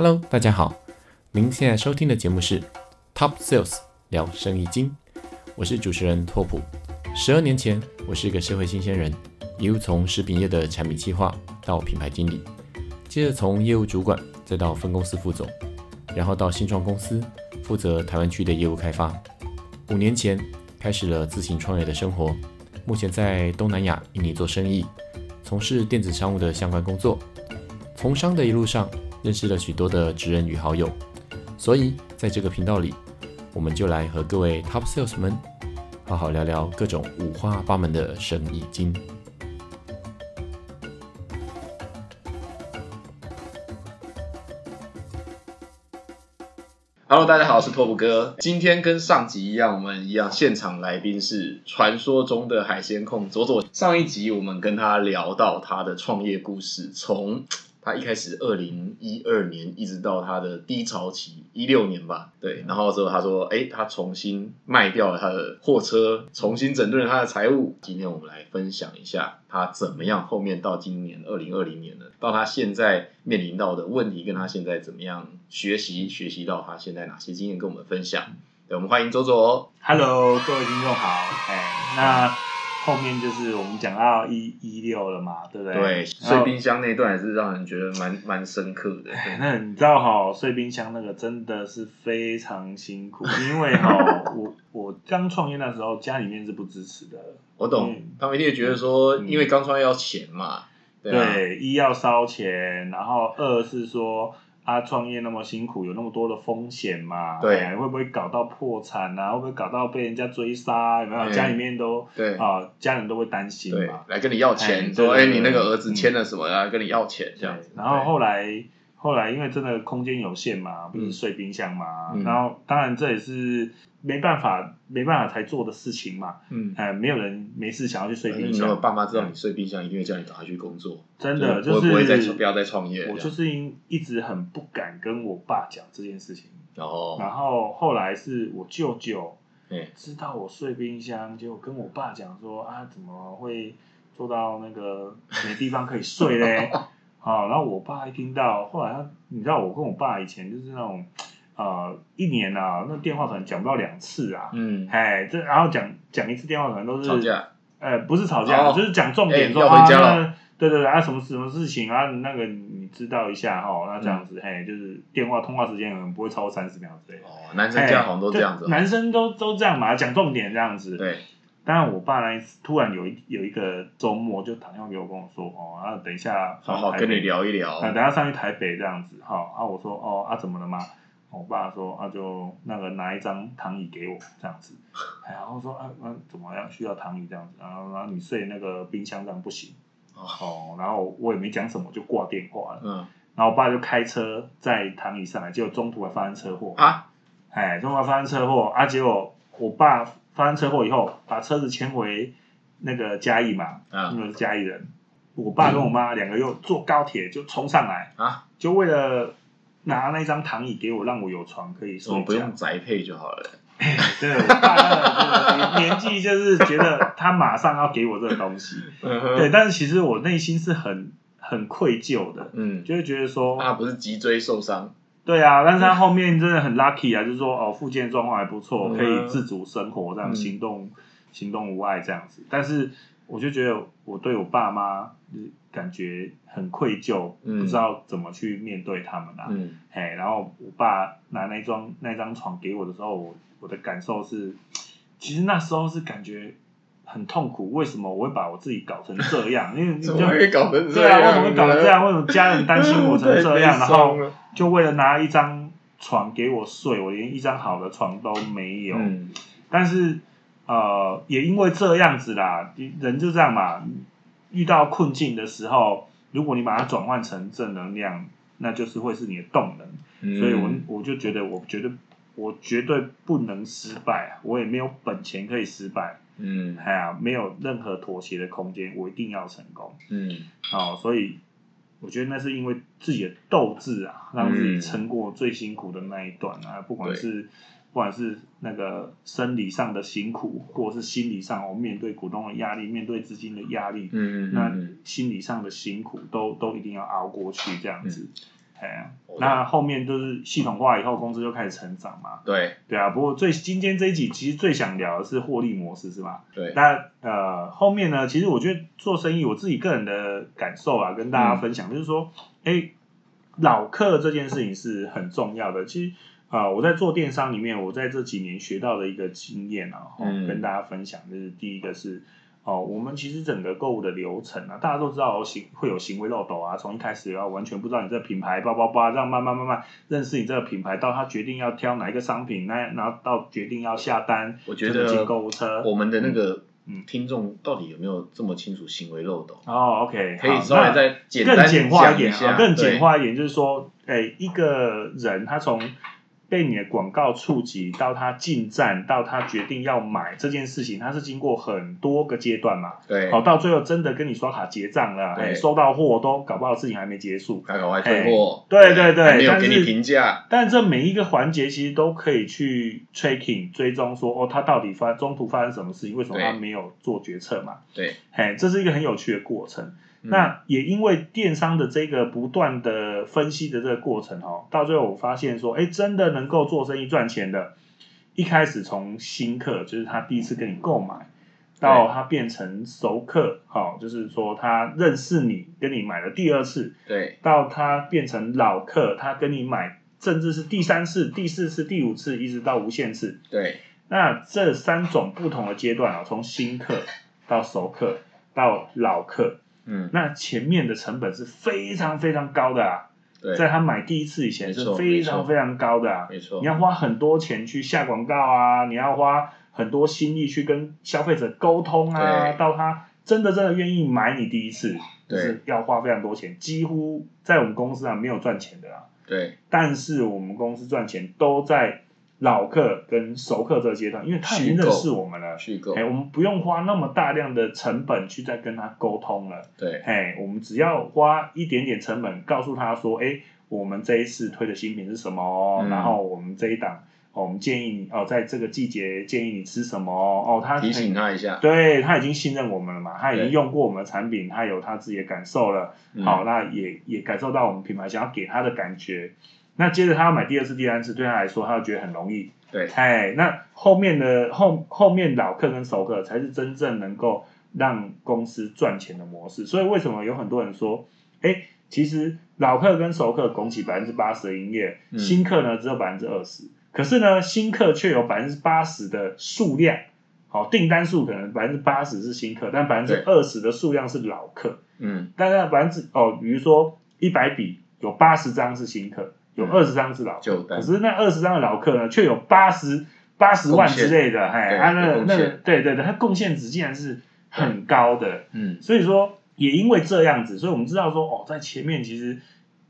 Hello，大家好，您现在收听的节目是 Top Sales 聊生意经，我是主持人拓普。十二年前，我是一个社会新鲜人，一路从食品业的产品企划到品牌经理，接着从业务主管再到分公司副总，然后到新创公司负责台湾区的业务开发。五年前开始了自行创业的生活，目前在东南亚印尼做生意，从事电子商务的相关工作。从商的一路上，认识了许多的职人与好友，所以在这个频道里，我们就来和各位 Top Sales 们好好聊聊各种五花八门的生意经。Hello，大家好，我是拓普哥。今天跟上集一样，我们一样现场来宾是传说中的海鲜控佐佐。上一集我们跟他聊到他的创业故事，从他一开始二零一二年一直到他的低潮期一六年吧，对，然后之后他说，哎，他重新卖掉了他的货车，重新整顿了他的财务。今天我们来分享一下他怎么样，后面到今年二零二零年了，到他现在面临到的问题，跟他现在怎么样学习，学习到他现在哪些经验跟我们分享。对，我们欢迎佐佐。Hello，各位听众好，哎，那后面就是我们讲到一一六了嘛，对不对？对，然碎冰箱那段也是让人觉得蛮蛮深刻的。对那你知道哈，碎冰箱那个真的是非常辛苦，因为哈，我我刚创业那时候家里面是不支持的，我懂嗯，他们一定会觉得说，嗯因为刚创业要钱嘛，对啊，对，一要烧钱，然后二是说啊，创业那么辛苦，有那么多的风险嘛，对哎会不会搞到破产啊？会不会搞到被人家追杀？有没有？嗯家里面都对啊，家人都会担心嘛。，来跟你要哎钱，说，哎，你那个儿子签了什么啊？跟你要钱这样子。然后后来后来因为真的空间有限嘛，不嗯是睡冰箱嘛，嗯然后当然这也是没办法没办法才做的事情嘛，嗯，哎，没有人没事想要去睡冰箱，爸妈知道你睡冰箱，一定会叫你赶快去工作，真的就就是不会再不要再创业。我就是因一直很不敢跟我爸讲这件事情，然后，然后后来是我舅舅哎，知道我睡冰箱，结果跟我爸讲说啊，怎么会做到那个没地方可以睡嘞？好，然后我爸一听到，后来他，你知道我跟我爸以前就是那种，呃，一年啊，那电话可能讲不到两次啊，嗯，哎，这然后讲讲一次电话可能都是吵，架，呃，不是吵架，哦就是讲重哎点说要回家了啊那对对对，啊，什么什么事情啊，那个你知道一下哈，那这样子，嘿，就是电话通话时间可能不会超过三十秒之类的。哦，男生家好像都这样子男生都都这样嘛，讲重点这样子。对，当然，我爸那一次突然有一有一个周末就打电话给我跟我说，哦，啊，等一下好上台北好跟你，聊一聊。啊，等一下上去台北这样子，哈，啊，我说，哦，啊，怎么了吗？我爸说，啊，就那个拿一张躺椅给我这样子，哎，然后说，啊，啊，怎么样需要躺椅这样子，然后然后你睡那个冰箱这样不行，哦，然后我也没讲什么就挂电话了，嗯。然后我爸就开车在躺椅上来，结果中途还发生车祸，啊，哎，中途发生车祸啊，结果我爸发生车祸以后，把车子牵回那个嘉义嘛，啊因为是嘉义人，我爸跟我妈两个又坐高铁就冲上来，啊，就为了拿那张躺椅给我，让我有床可以睡我们不。用宅配就好了。对，我爸那个年纪就是觉得他马上要给我这个东西，对，但是其实我内心是很很愧疚的，嗯，就会觉得说，啊，不是脊椎受伤，对啊，但是他后面真的很 lucky 啊，就是说哦，附件状况还不错，嗯可以自主生活，这样嗯行动、行动无碍这样子。但是我就觉得我对我爸妈就是感觉很愧疚，嗯不知道怎么去面对他们啊。嗯嘿，然后我爸拿那张那张床给我的时候，我我的感受是，其实那时候是感觉很痛苦。为什么我会把我自己搞成这样？因为你 就会搞成这对啊，样？为什么会搞成这样？为什么家人担心我成这样？然后就为了拿一张床给我睡，我连一张好的床都没有。嗯但是呃，也因为这样子啦，人就这样嘛，遇到困境的时候，如果你把它转换成正能量，那就是会是你的动能。嗯。所以我我就觉得我绝对我绝对不能失败，啊我也没有本钱可以失败，嗯。哎呀，没有任何妥协的空间，我一定要成功。嗯。哦，所以我觉得那是因为自己的斗志啊，让自己嗯。撑过最辛苦的那一段啊，不管是不管是那个生理上的辛苦，或者是心理上我面对股东的压力，面对资金的压力，嗯嗯那嗯，心理上的辛苦都都一定要熬过去，这样子。哎呀、我那后面就是系统化以后，公司就开始成长嘛。对对啊，不过最今天这一集其实最想聊的是获利模式，是吧？对，那呃后面呢，其实我觉得做生意，我自己个人的感受啊，跟大家分享，就是说，哎、老客这件事情是很重要的。其实啊、呃我在做电商里面，我在这几年学到的一个经验啊，哦嗯跟大家分享，就是第一个是。哦，我们其实整个购物的流程啊，大家都知道有行会有行为漏斗啊，从一开始要完全不知道你这个品牌，叭叭叭，这样慢慢慢慢认识你这个品牌，到他决定要挑哪一个商品，那然后到决定要下单，我觉得进得购物车，我们的那个嗯听众到底有没有这么清楚行为漏斗？哦，OK，可以稍微再简单更简化一点啊，更简化一点，就是说，哎，一个人他从被你的广告触及到他进站，到他决定要买这件事情，他是经过很多个阶段嘛。对，好，到最后真的跟你刷卡结账了，收到货都搞不好事情还没结束。还赶快退货，对对对没有给你评价，但这每一个环节其实都可以去 tracking 追踪说，哦，他到底发中途发生什么事情，为什么他没有做决策嘛？对，嘿，这是一个很有趣的过程。嗯。那也因为电商的这个不断的分析的这个过程哦，到最后我发现说，哎，真的能够做生意赚钱的，一开始从新客就是他第一次跟你购买，到他变成熟客，好、就是说他认识你，跟你买了第二次，对。到他变成老客，他跟你买，甚至是第三次、第四次、第五次，一直到无限次。对。那这三种不同的阶段啊，从新客到熟客到老客，嗯。那前面的成本是非常非常高的啊，对，在他买第一次以前是非常非常高的啊，没错。你，要花很多钱去下广告啊，你要花很多心力去跟消费者沟通啊，到他真的真的愿意买你第一次，就对是要花非常多钱，几乎在我们公司啊没有赚钱的啊，对。但是我们公司赚钱都在老客跟熟客这个阶段，因为他已经认识我们了。虚构哎，，我们不用花那么大量的成本去再跟他沟通了。对。哎，我们只要花一点点成本，告诉他说，哎，我们这一次推的新品是什么然后我们这一档，哦，我们建议你哦，在这个季节建议你吃什么哦，哦，他提醒他一下，对他已经信任我们了嘛，他已经用过我们的产品，他有他自己的感受了，嗯。好，那也也感受到我们品牌想要给他的感觉。那接着他要买第二次、第三次，对他来说，他就觉得很容易。对哎，那后面的后后面老客跟熟客才是真正能够让公司赚钱的模式。所以为什么有很多人说，哎，其实老客跟熟客拱起百分之八十的营业，嗯新客呢只有百分之二十，可是呢新客却有百分之八十的数量。好，订单数可能百分之八十是新客，但百分之二十的数量是老客。嗯大概百分之哦，比如说一百笔有八十张是新客，有嗯。二十张是老客，旧单。可是那二十张的老客呢，却有八十八十万之类的，哎，他啊，那那个对对对，他贡献值竟然是很高的，嗯。所以说也因为这样子，所以我们知道说哦，在前面其实。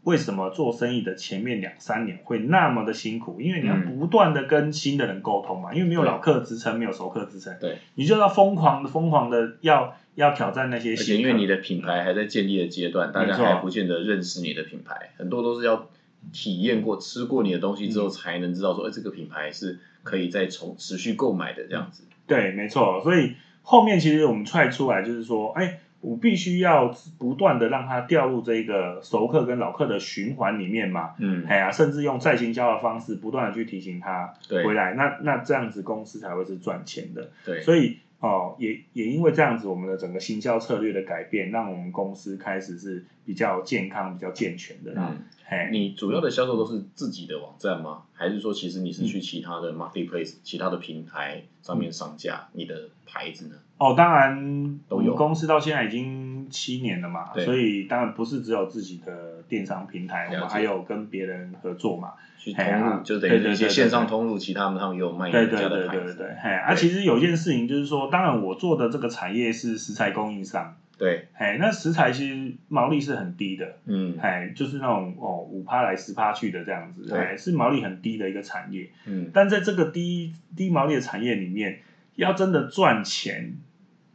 为什么做生意的前面两三年会那么的辛苦？因为你要嗯不断的跟新的人沟通嘛，因为没有老客支撑，没有熟客支撑，对，你就要疯狂的、疯狂的要要挑战那些因为你的品牌还在建立的阶段，大家还不见得认识你的品牌，很多都是要体验过、吃过你的东西之嗯后，才能知道说，哎，这个品牌是可以再重持续购买的这样子。对，没错。所以后面其实我们踹出来就是说，哎，我必须要不断的让它掉入这个熟客跟老客的循环里面嘛。嗯，哎呀，甚至用再行销的方式，不断的去提醒他对回来，那那这样子公司才会是赚钱的。对，所以哦，也也因为这样子，我们的整个行销策略的改变，让我们公司开始是比较健康、比较健全的啦。嗯，嘿，你主要的销售都是自己的网站吗？还是说其实你是去其他的 marketplace、其他的平台上面上架你的牌子呢？哦，当然，都有我们公司到现在已经七年了嘛，对所以当然不是只有自己的电商平台，我们还有跟别人合作嘛。去通路，就等于一些线上通路，其他们他们也有卖对对。对对对，嘿，啊，其实有件事情就是说，当然我做的这个产业是食材供应商，对，嘿，那食材其实毛利是很低的，嗯。嘿，就是那种哦五趴来十趴去的这样子，对，是毛利很低的一个产业。嗯。但在这个低低毛利的产业里面，要真的赚钱，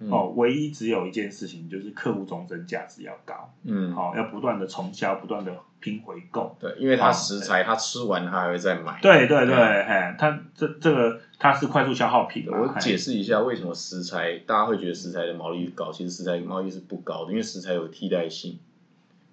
嗯。哦，唯一只有一件事情，就是客户终身价值要高，嗯，好、要不断的重销，不断的拼回购。对，因为它哦食材，它吃完它还会再买。对对对，嘿，它这这个它是快速消耗品嘛，我解释一下为什么食材大家会觉得食材的毛利率高，其实食材毛利率是不高的，因为食材有替代性。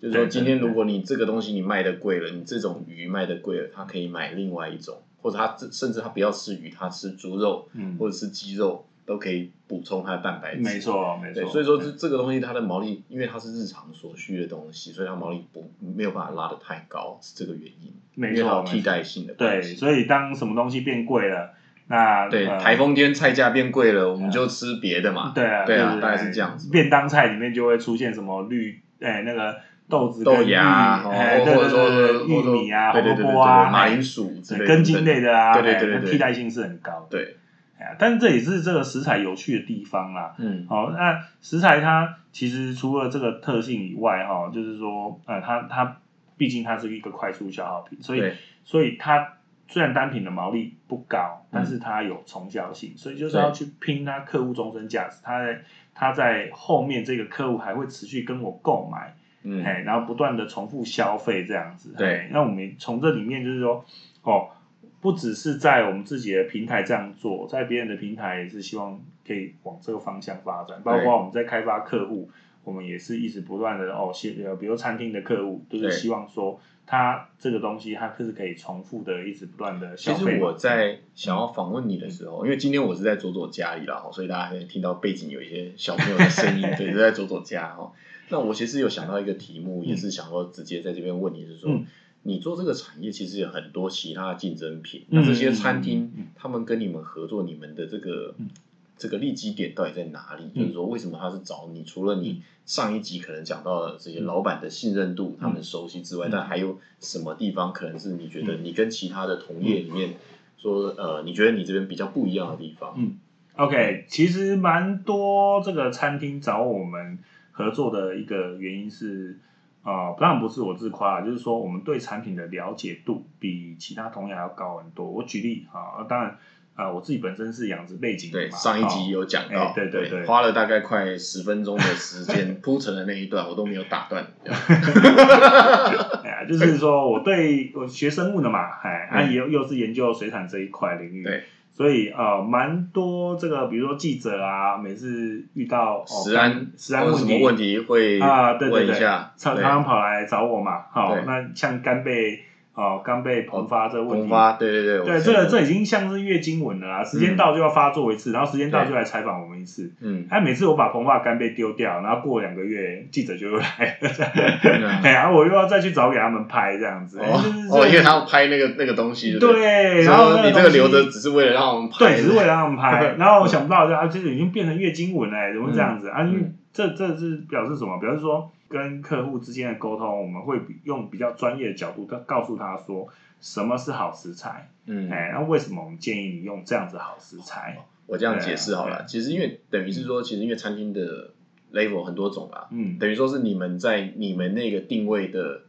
就是说，今天如果你这个东西你卖的贵了，你这种鱼卖的贵了，他可以买另外一种，或者他甚至他不要吃鱼，他吃猪肉嗯，或者是鸡肉，都可以补充它的蛋白质。没错没，错。所以说这这个东西它的毛利，因为它是日常所需的东西，所以它毛利不没有办法拉得太高，是这个原因。没错有替代性的对。所以当什么东西变贵了，那对，呃台风天菜价变贵了，我们就吃别的嘛。对啊，对啊大概是这样子便当菜里面就会出现什么绿，哎，那个豆子豆芽，或者说玉米啊，对对对对红萝卜啊，马哎铃薯之类的根茎类的啊，对对对替代性是很高的。对，但是这也是这个食材有趣的地方啦。嗯，好，那食材它其实除了这个特性以外，哈，就是说，呃，它它毕竟它是一个快速消耗品，所以所以它虽然单品的毛利不高，嗯。但是它有重效性，所以就是要去拼它客户终身价值，它在它在后面这个客户还会持续跟我购买，嗯，哎、然后不断的重复消费这样子。对。哎那我们从这里面就是说，哦，不只是在我们自己的平台这样做，在别人的平台也是希望可以往这个方向发展，包括我们在开发客户，我们也是一直不断的哦，希呃，比如餐厅的客户，就是希望说他这个东西它是可以重复的，一直不断的其消费嘛。实我在想要访问你的时候，因为今天我是在左左家里啦，所以大家可以听到背景有一些小朋友的声音，对，是在左左家哈。那我其实有想到一个题目，也是想要直接在这边问你，是说嗯，你做这个产业其实有很多其他的竞争品，嗯那这些餐嗯厅嗯他们跟你们合作，你们的这个嗯这个利基点到底在哪里？就是说，为什么他是找你？除了你上一集可能讲到的这些老板的信任度，他们熟悉之外，嗯但还有什么地方可能是你觉得你跟其他的同业里面说，呃，你觉得你这边比较不一样的地方？嗯 OK，其实蛮多这个餐厅找我们合作的一个原因是，呃，当然不是我自夸，就是说我们对产品的了解度比其他同业还要高很多。我举例啊，当然，呃，我自己本身是养殖背景的对，上一集哦有讲到，哎对对对花了大概快十分钟的时间铺陈的那一段，我都没有打断。哎呀，就是说我对我学生物的嘛，哎，啊，嗯又又是研究水产这一块领域，对，所以呃，蛮多这个，比如说记者啊，每次遇到哦食安食安问题什么问题会啊，对对对，常常常跑来找我嘛，好，那像肝被哦肝被膨发这个问题，膨发，对对对，对，这个这已经像是月经文了啦，时间到就要发作一次，然后时间到就来采访我们一次。嗯，哎，每次我把膨化干被丢掉，然后过两个月记者就又来，嗯 哎呀，我又要再去找给他们拍这样子，哎哦就是哦，因为这他要拍那个那个东西，对然后你这个留着只是为了让我们拍，对，只是为了让我们拍。然后我想不到，啊，就是已经变成月经文了，怎么会这样子、啊？因为嗯这这是表示什么？表示说跟客户之间的沟通，我们会比用比较专业的角度，告诉他说什么是好食材，嗯，哎、那为什么我们建议你用这样子好食材？我这样解释好了，其实因为等于是说，其实因为餐厅的 level 很多种啦，嗯，等于说是你们在你们那个定位的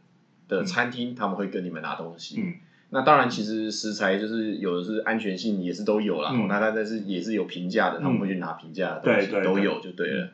的餐厅，他们会跟你们拿东西。嗯。那当然，其实食材就是有的是安全性也是都有啦，嗯。那但但是也是有评价的，他们会去拿评价的东西，对对对。都有就对了。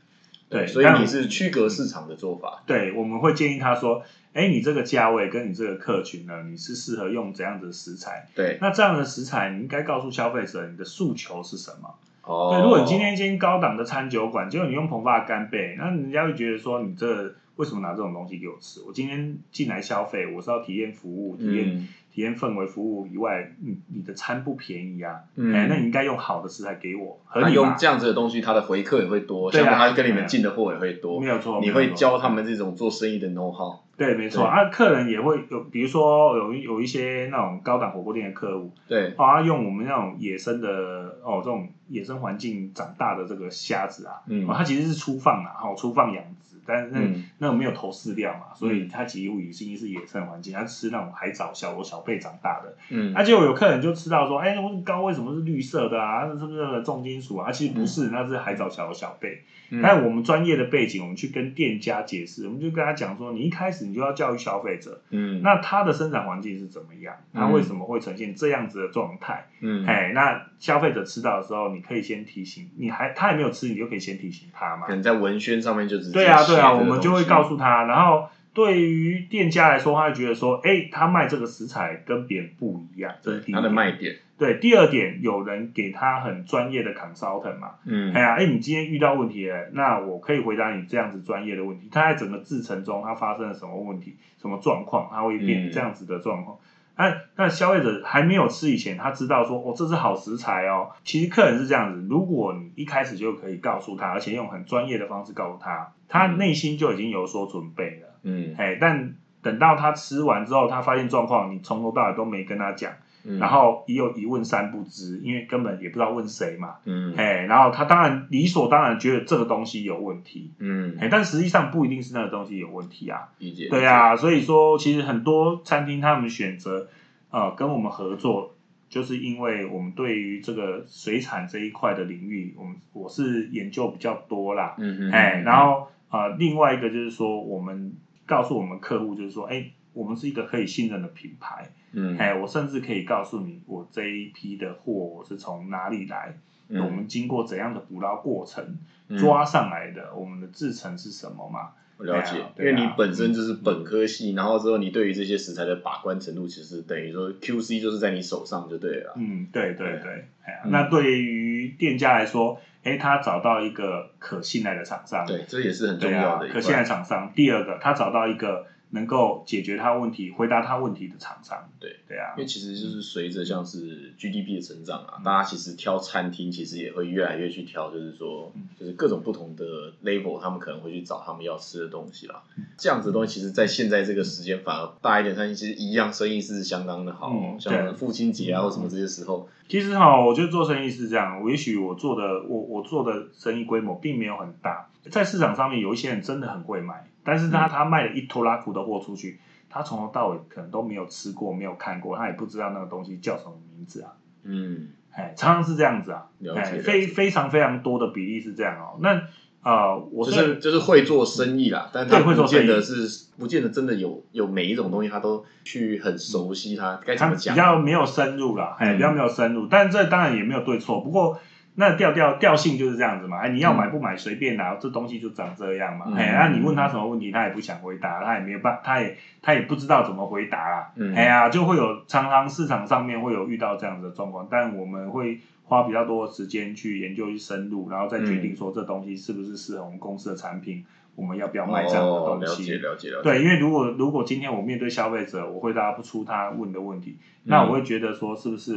对所以你是区隔市场的做法。对，我们会建议他说，哎，你这个价位跟你这个客群呢，你是适合用怎样的食材？对，那这样的食材，你应该告诉消费者你的诉求是什么。哦，对，如果你今天一间高档的餐酒馆，结果你用膨发干贝，那人家会觉得说你这为什么拿这种东西给我吃？我今天进来消费，我是要体验服务、体验、嗯体验氛围服务以外，你你的餐不便宜啊，嗯哎、那你应该用好的食材给我，合他理嘛？用这样子的东西，他的回客也会多，对啊像他跟你们进的货也会多没。有错，你会教他们这种做生意的 know how。对，没错啊，客人也会有，比如说有有一些那种高档火锅店的客户，对，哦，他用我们那种野生的哦，这种野生环境长大的这个虾子啊，嗯。哦，它其实是粗放啊，哦，粗放养殖，但是那、嗯。那种没有投饲料嘛，所以它几乎已经是野生环境，它吃那种海藻小螺小贝长大的，嗯。而且有客人就吃到说，哎、我膏为什么是绿色的啊？是不是重金属啊？其实不是，那是海藻小螺小贝。嗯。但我们专业的背景，我们去跟店家解释，我们就跟他讲说，你一开始你就要教育消费者，嗯。那它的生产环境是怎么样，它嗯。为什么会呈现这样子的状态？嗯。哎、那消费者吃到的时候，你可以先提醒，你还他还没有吃，你就可以先提醒他嘛。可。能在文宣上面就直接对啊，对啊，我们就会告诉他，然后对于店家来说，他会觉得说，哎，他卖这个食材跟别人不一样，这是第一他的卖点，对，第二点，有人给他很专业的 consultant 嘛，嗯哎呀，哎，你今天遇到问题了，那我可以回答你这样子专业的问题。他在整个制程中，他发生了什么问题、什么状况，他会变嗯这样子的状况。那那消费者还没有吃以前，他知道说哦，这是好食材哦。其实客人是这样子，如果你一开始就可以告诉他，而且用很专业的方式告诉他，他嗯内心就已经有所准备了。嗯。哎，但等到他吃完之后，他发现状况，你从头到尾都没跟他讲，嗯，然后也有一问三不知，因为根本也不知道问谁嘛。嗯。哎，然后他当然理所当然觉得这个东西有问题，嗯，哎，但实际上不一定是那个东西有问题啊。理解，对啊，所以说其实很多餐厅他们选择呃跟我们合作，就是因为我们对于这个水产这一块的领域，我们我是研究比较多啦。嗯嗯，哎，然后呃另外一个就是说，我们告诉我们客户就是说，哎，我们是一个可以信任的品牌。嗯。哎，我甚至可以告诉你，我这一批的货我是从哪里来，嗯。我们经过怎样的捕捞过程嗯。抓上来的，我们的制成是什么嘛？我了解。因为你本身就是本科系，然后之后你对于这些食材的把关程度，其实等于说 QC 就是在你手上就对了。嗯，对对。对，哎呀，嗯。那对于店家来说，哎，他找到一个可信赖的厂商，对，这也是很重要的。可信赖厂商。第二个，他找到一个能够解决他问题、回答他问题的厂商。对。对啊。因为，其实就是随着像是 GDP 的成长嗯。啊，大家其实挑餐厅其实也会越来越去挑，就是说嗯，就是各种不同的 level，他们可能会去找他们要吃的东西啦。嗯。这样子的东西，其实，在现在这个时间，反而大一点餐厅其实一样生意是相当的好像父亲节啊或什么这些时候，其实哈，我觉得做生意是这样，我也许我做的我我做的生意规模并没有很大，在市场上面有一些人真的很会卖，但是他、嗯他卖了一拖拉库的货出去，他从头到尾可能都没有吃过，没有看过，他也不知道那个东西叫什么名字啊，嗯，哎，常常是这样子啊，哎非非常非常多的比例是这样哦。那呃，我就是是就是会做生意啦，但他不见得是不见得真的有有每一种东西，他都去很熟悉它该怎么讲。比较没有深入啦，哎，嗯比较没有深入，但这当然也没有对错，不过。那调调调性就是这样子嘛，哎，你要买不买随便拿，这东西就长这样嘛，嗯。哎，那你问他什么问题，他也不想回答，他也没有办，他也他也不知道怎么回答啦，嗯。哎呀，就会有常常市场上面会有遇到这样子的状况，但我们会花比较多的时间去研究、去深入，然后再决定说这东西是不是适合我们公司的产品，我们要不要卖这样的哦，东西。了解了解了解。对，因为如果如果今天我面对消费者，我回答不出他问的问题，嗯那我会觉得说是不是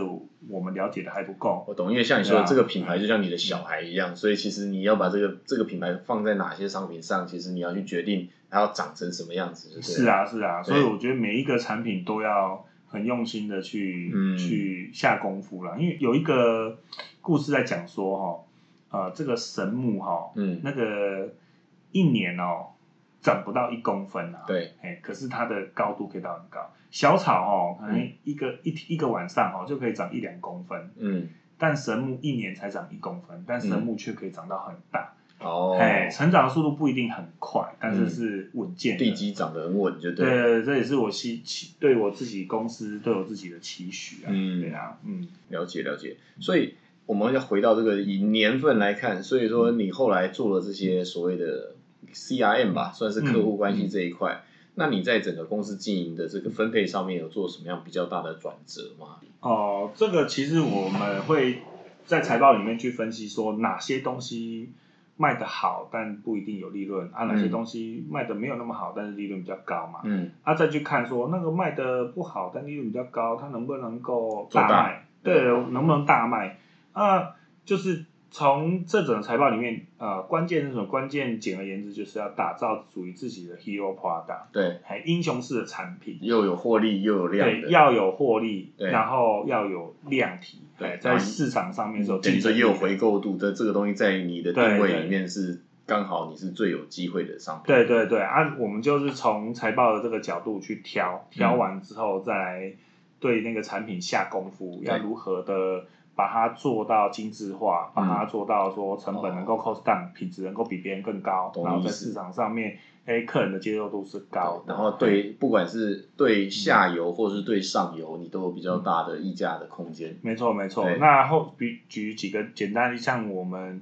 我们了解的还不够？我懂，因为像你说的，这个品牌就像你的小孩一样，所以其实你要把这个这个品牌放在哪些商品上，其实你要去决定它要长成什么样子，是，啊，是啊，所以我觉得每一个产品都要很用心的去、嗯去下功夫了。因为有一个故事在讲说哈，呃，这个神木哈，嗯，那个一年哦长不到一公分啊，对，哎，可是它的高度可以到很高。小草哦，可能嗯一个、一一个晚上哦就可以长一两公分，嗯，但神木一年才长一公分，但神木却可以长到很大。哦，哎、成长的速度不一定很快，但是嗯。是稳健的。地基长得很稳，就对这也是我期期对我自己公司对我自己的期许啊。嗯。对啊，嗯，了解了解，所以我们要回到这个以年份来看，所以说你后来做了这些所谓的 CRM 吧，算是客户关系这一块。那你在整个公司经营的这个分配上面有做什么样比较大的转折吗？哦，这个其实我们会在财报里面去分析说哪些东西卖得好，但不一定有利润啊，哪些嗯东西卖的没有那么好，但是利润比较高嘛。嗯啊，再去看说那个卖的不好，但利润比较高，它能不能够做大？对，能不能大卖？啊，就是从这整个财报里面，呃，关键是什么？关键简而言之，就是要打造属于自己的 hero product，对，还英雄式的产品。又有获利又有量对，的，要有获利，对。然后要有量体，对。哎在市场上面是有等于竞争又有回购度的这个东西，在你的定位里面是刚好你是最有机会的商品。对对对，啊，我们就是从财报的这个角度去挑，嗯挑完之后再来对那个产品下功夫，要如何的把它做到精致化，把它做到说成本能够 cost down，、品质能够比别人更高，然后在市场上面，哎，客人的接受度是高，然后对，不管是对下游或是对上游，你都有比较嗯。大的溢价的空间。没错没错。那后比举几个简单的，像我们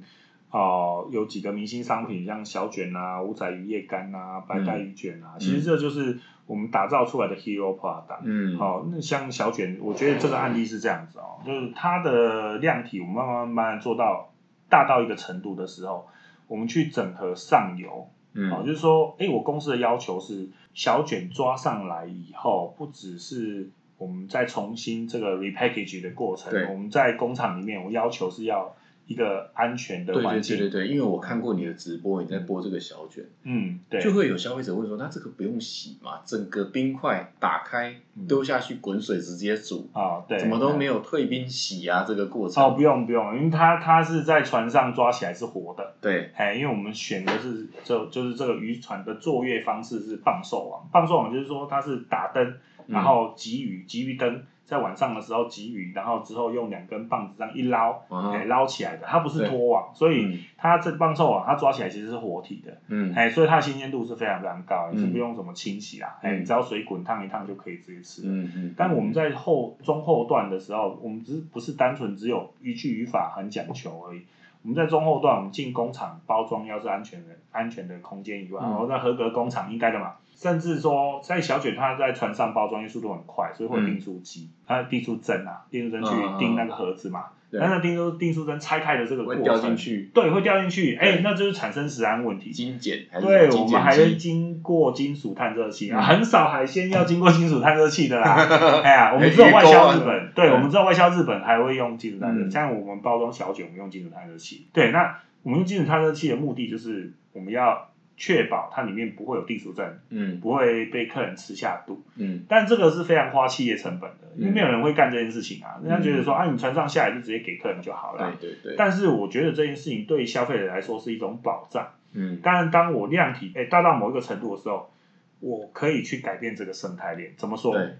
哦、有几个明星商品，像小卷啊、五彩鱼叶干啊、白带鱼卷啊，其实这就是我们打造出来的 hero product。嗯，好、那像小卷，我觉得这个案例是这样子哦，就是它的量体，我们慢慢慢慢做到大到一个程度的时候，我们去整合上游，嗯，哦，就是说，哎，我公司的要求是小卷抓上来以后，不只是我们再重新这个 repackage 的过程对，我们在工厂里面，我要求是要一个安全的环境，对对对对，因为我看过你的直播，你在播这个小卷，嗯，对，就会有消费者问说，那这个不用洗嘛？整个冰块打开嗯。丢下去滚水直接煮，啊，对，怎么都没有。退冰洗啊这个过程？哦，不用不用，因为它它是在船上抓起来是活的，对，哎，因为我们选的是就就是这个渔船的作业方式是棒寿网，棒寿网就是说它是打灯，嗯。然后给予给予灯，在晚上的时候给予，然后之后用两根棒子这样一捞，啊哎捞起来的，它不是对拖网，所嗯以它这棒臭网它抓起来其实是活体的，嗯哎，所以它的新鲜度是非常非常高，你是嗯不用什么清洗啦，哎，只要水滚烫一烫就可以直接吃了。嗯嗯，但我们在后中后段的时候，我们只是不是单纯只有一句语法很讲求而已。我们在中后段，我们进工厂包装要是安全的、安全的空间以外，嗯然后在合格工厂应该的嘛。甚至说，在小卷它在船上包装，因为速度很快，所以会有订书机，它订书针啊，订书针去钉那个盒子嘛。对那那订书订书针拆开的这个过程掉进，去对，会掉进去，哎，那就是产生食安问题。精简对，我们还会机经过金属探测器啊，嗯 很少海鲜要经过金属探测器的啦。哎呀，我们只有外销日本，对，嗯我们只有外销日本还会用金属探热嗯器，像我们包装小卷，我们用金属探测器。对，那我们用金属探测器的目的就是我们要确保它里面不会有地鼠症，嗯不会被客人吃下肚。嗯但这个是非常花企业成本的，因为嗯没有人会干这件事情啊。人家觉得说嗯啊，你船上下来就直接给客人就好了。对对对，但是我觉得这件事情对消费者来说是一种保障。嗯当然，当我量体诶大到某一个程度的时候，我可以去改变这个生态链。怎么说？对，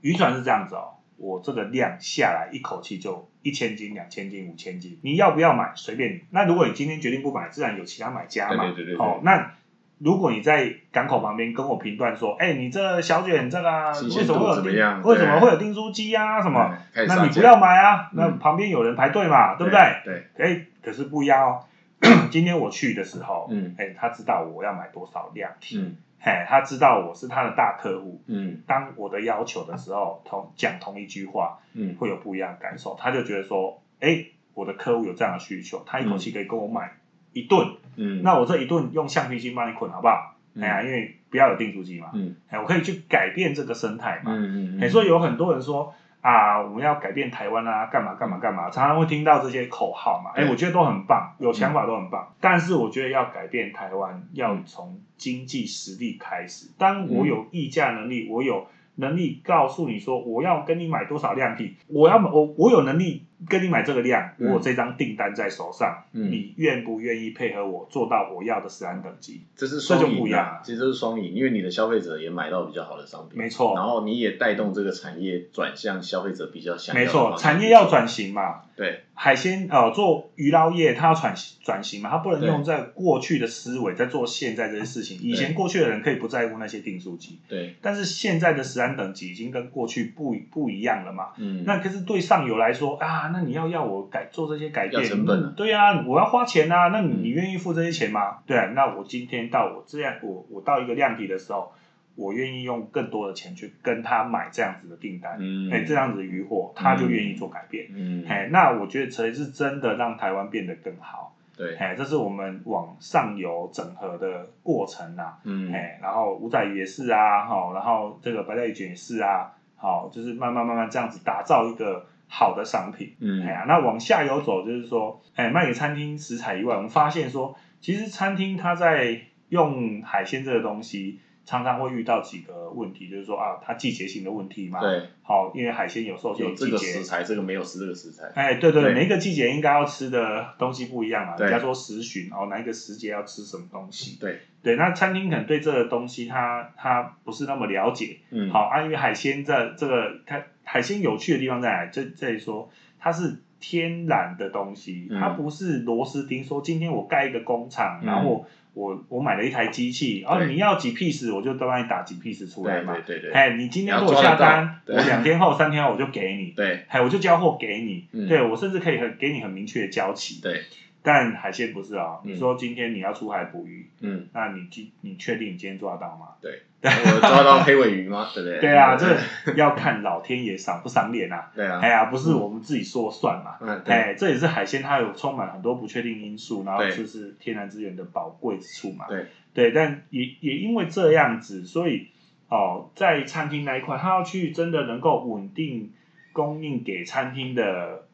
渔船是这样子哦，我这个量下来一口气就一千斤、两千斤、五千斤，你要不要买随便你。那如果你今天决定不买，自然有其他买家嘛。对对对对对哦，那如果你在港口旁边跟我评断说，哎，你这小卷这个啊为什么会有订怎么样为什么会有订书机啊什么？那你不要买啊，那嗯旁边有人排队嘛，对不对？对，哎，可是不一样哦。今天我去的时候，嗯哎，他知道我要买多少量体，嗯嘿，他知道我是他的大客户。嗯当我的要求的时候，同讲同一句话，嗯会有不一样的感受。他就觉得说，哎，我的客户有这样的需求，他一口气可以跟我买一顿，嗯，那我这一顿用橡皮筋帮你捆好不好？嗯哎呀，因为不要有订书机嘛，嗯哎，我可以去改变这个生态嘛。嗯嗯，哎，所以有很多人说啊，我们要改变台湾啊，干嘛干嘛干嘛，常常会听到这些口号嘛。哎，对我觉得都很棒，有想法都很棒。但是我觉得要改变台湾，要从经济实力开始。当我有议价能力，我有能力告诉你说我要跟你买多少量品，我要我我有能力跟你买这个量，我这张订单在手上，嗯。你愿不愿意配合我做到我要的食安等级？这是双这就不赢一样。其实这是双赢，因为你的消费者也买到比较好的商品，没错。然后你也带动这个产业转向消费者比较想要没错，产业要转型嘛。对，海鲜呃做鱼捞业，它要转转型嘛，它不能用在过去的思维在做现在这些事情。以前过去的人可以不在乎那些订书机，对，但是现在的食安等级已经跟过去不不一样了嘛。嗯，那可是对上游来说啊，那你要要我改做这些改变，要成本对啊，我要花钱啊，那你愿意付这些钱吗？对啊，那我今天到我这样，我我到一个量体的时候，我愿意用更多的钱去跟他买这样子的订单，嗯，哎、这样子的鱼货，他就愿意做改变。嗯，哎，那我觉得才是真的让台湾变得更好。对，哎，这是我们往上游整合的过程呐、嗯，哎，然后五仔鱼也是啊，好，然后这个白带鱼卷也是啊，好，就是慢慢慢慢这样子打造一个好的商品。嗯哎，呀，那往下游走，就是说，哎，卖给餐厅食材以外，我们发现说，其实餐厅它在用海鲜这个东西，常常会遇到几个问题，就是说啊，它季节性的问题嘛。。对，好，因为海鲜有时候是有这个季节食材，这个没有吃这个食材，哎，对对对每一个季节应该要吃的东西不一样啊。对人家说时旬哦，哪一个时节要吃什么东西？对，对，那餐厅可能对这个东西它它不是那么了解。嗯，好啊，因为海鲜这这个它海鲜有趣的地方在哪里？这这里说它是天然的东西，嗯它不是螺丝钉。说今天我盖一个工厂，嗯然后我我买了一台机器，哦，对你要几 piece 我就都帮你打几 piece 出来嘛。对对对，哎，你今天给我下单，我对两天后、三天后我就给你。对哎，我就交货给你，嗯对我甚至可以很给你很明确的交期。对，但海鲜不是啊、嗯你说今天你要出海捕鱼，嗯，那你今你确定你今天抓得到吗？对我抓到黑尾鱼吗？对不对？对啊，这要看老天爷赏不赏脸啊。对啊哎，呀，不是我们自己说了算嘛。嗯，对，哎，这也是海鲜它有充满很多不确定因素，然后对这是天然资源的宝贵之处嘛。对对，但也也因为这样子，所以哦，在餐厅那一块，他要去真的能够稳定供应给餐厅的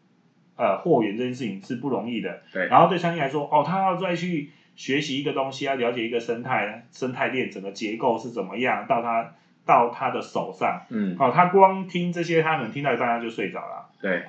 呃货源这件事情是不容易的。对然后对餐厅来说，哦，他要再去学习一个东西，要了解一个生态生态链整个结构是怎么样，到他到他的手上，嗯，哦，他光听这些，他可能听到一半他就睡着了。对，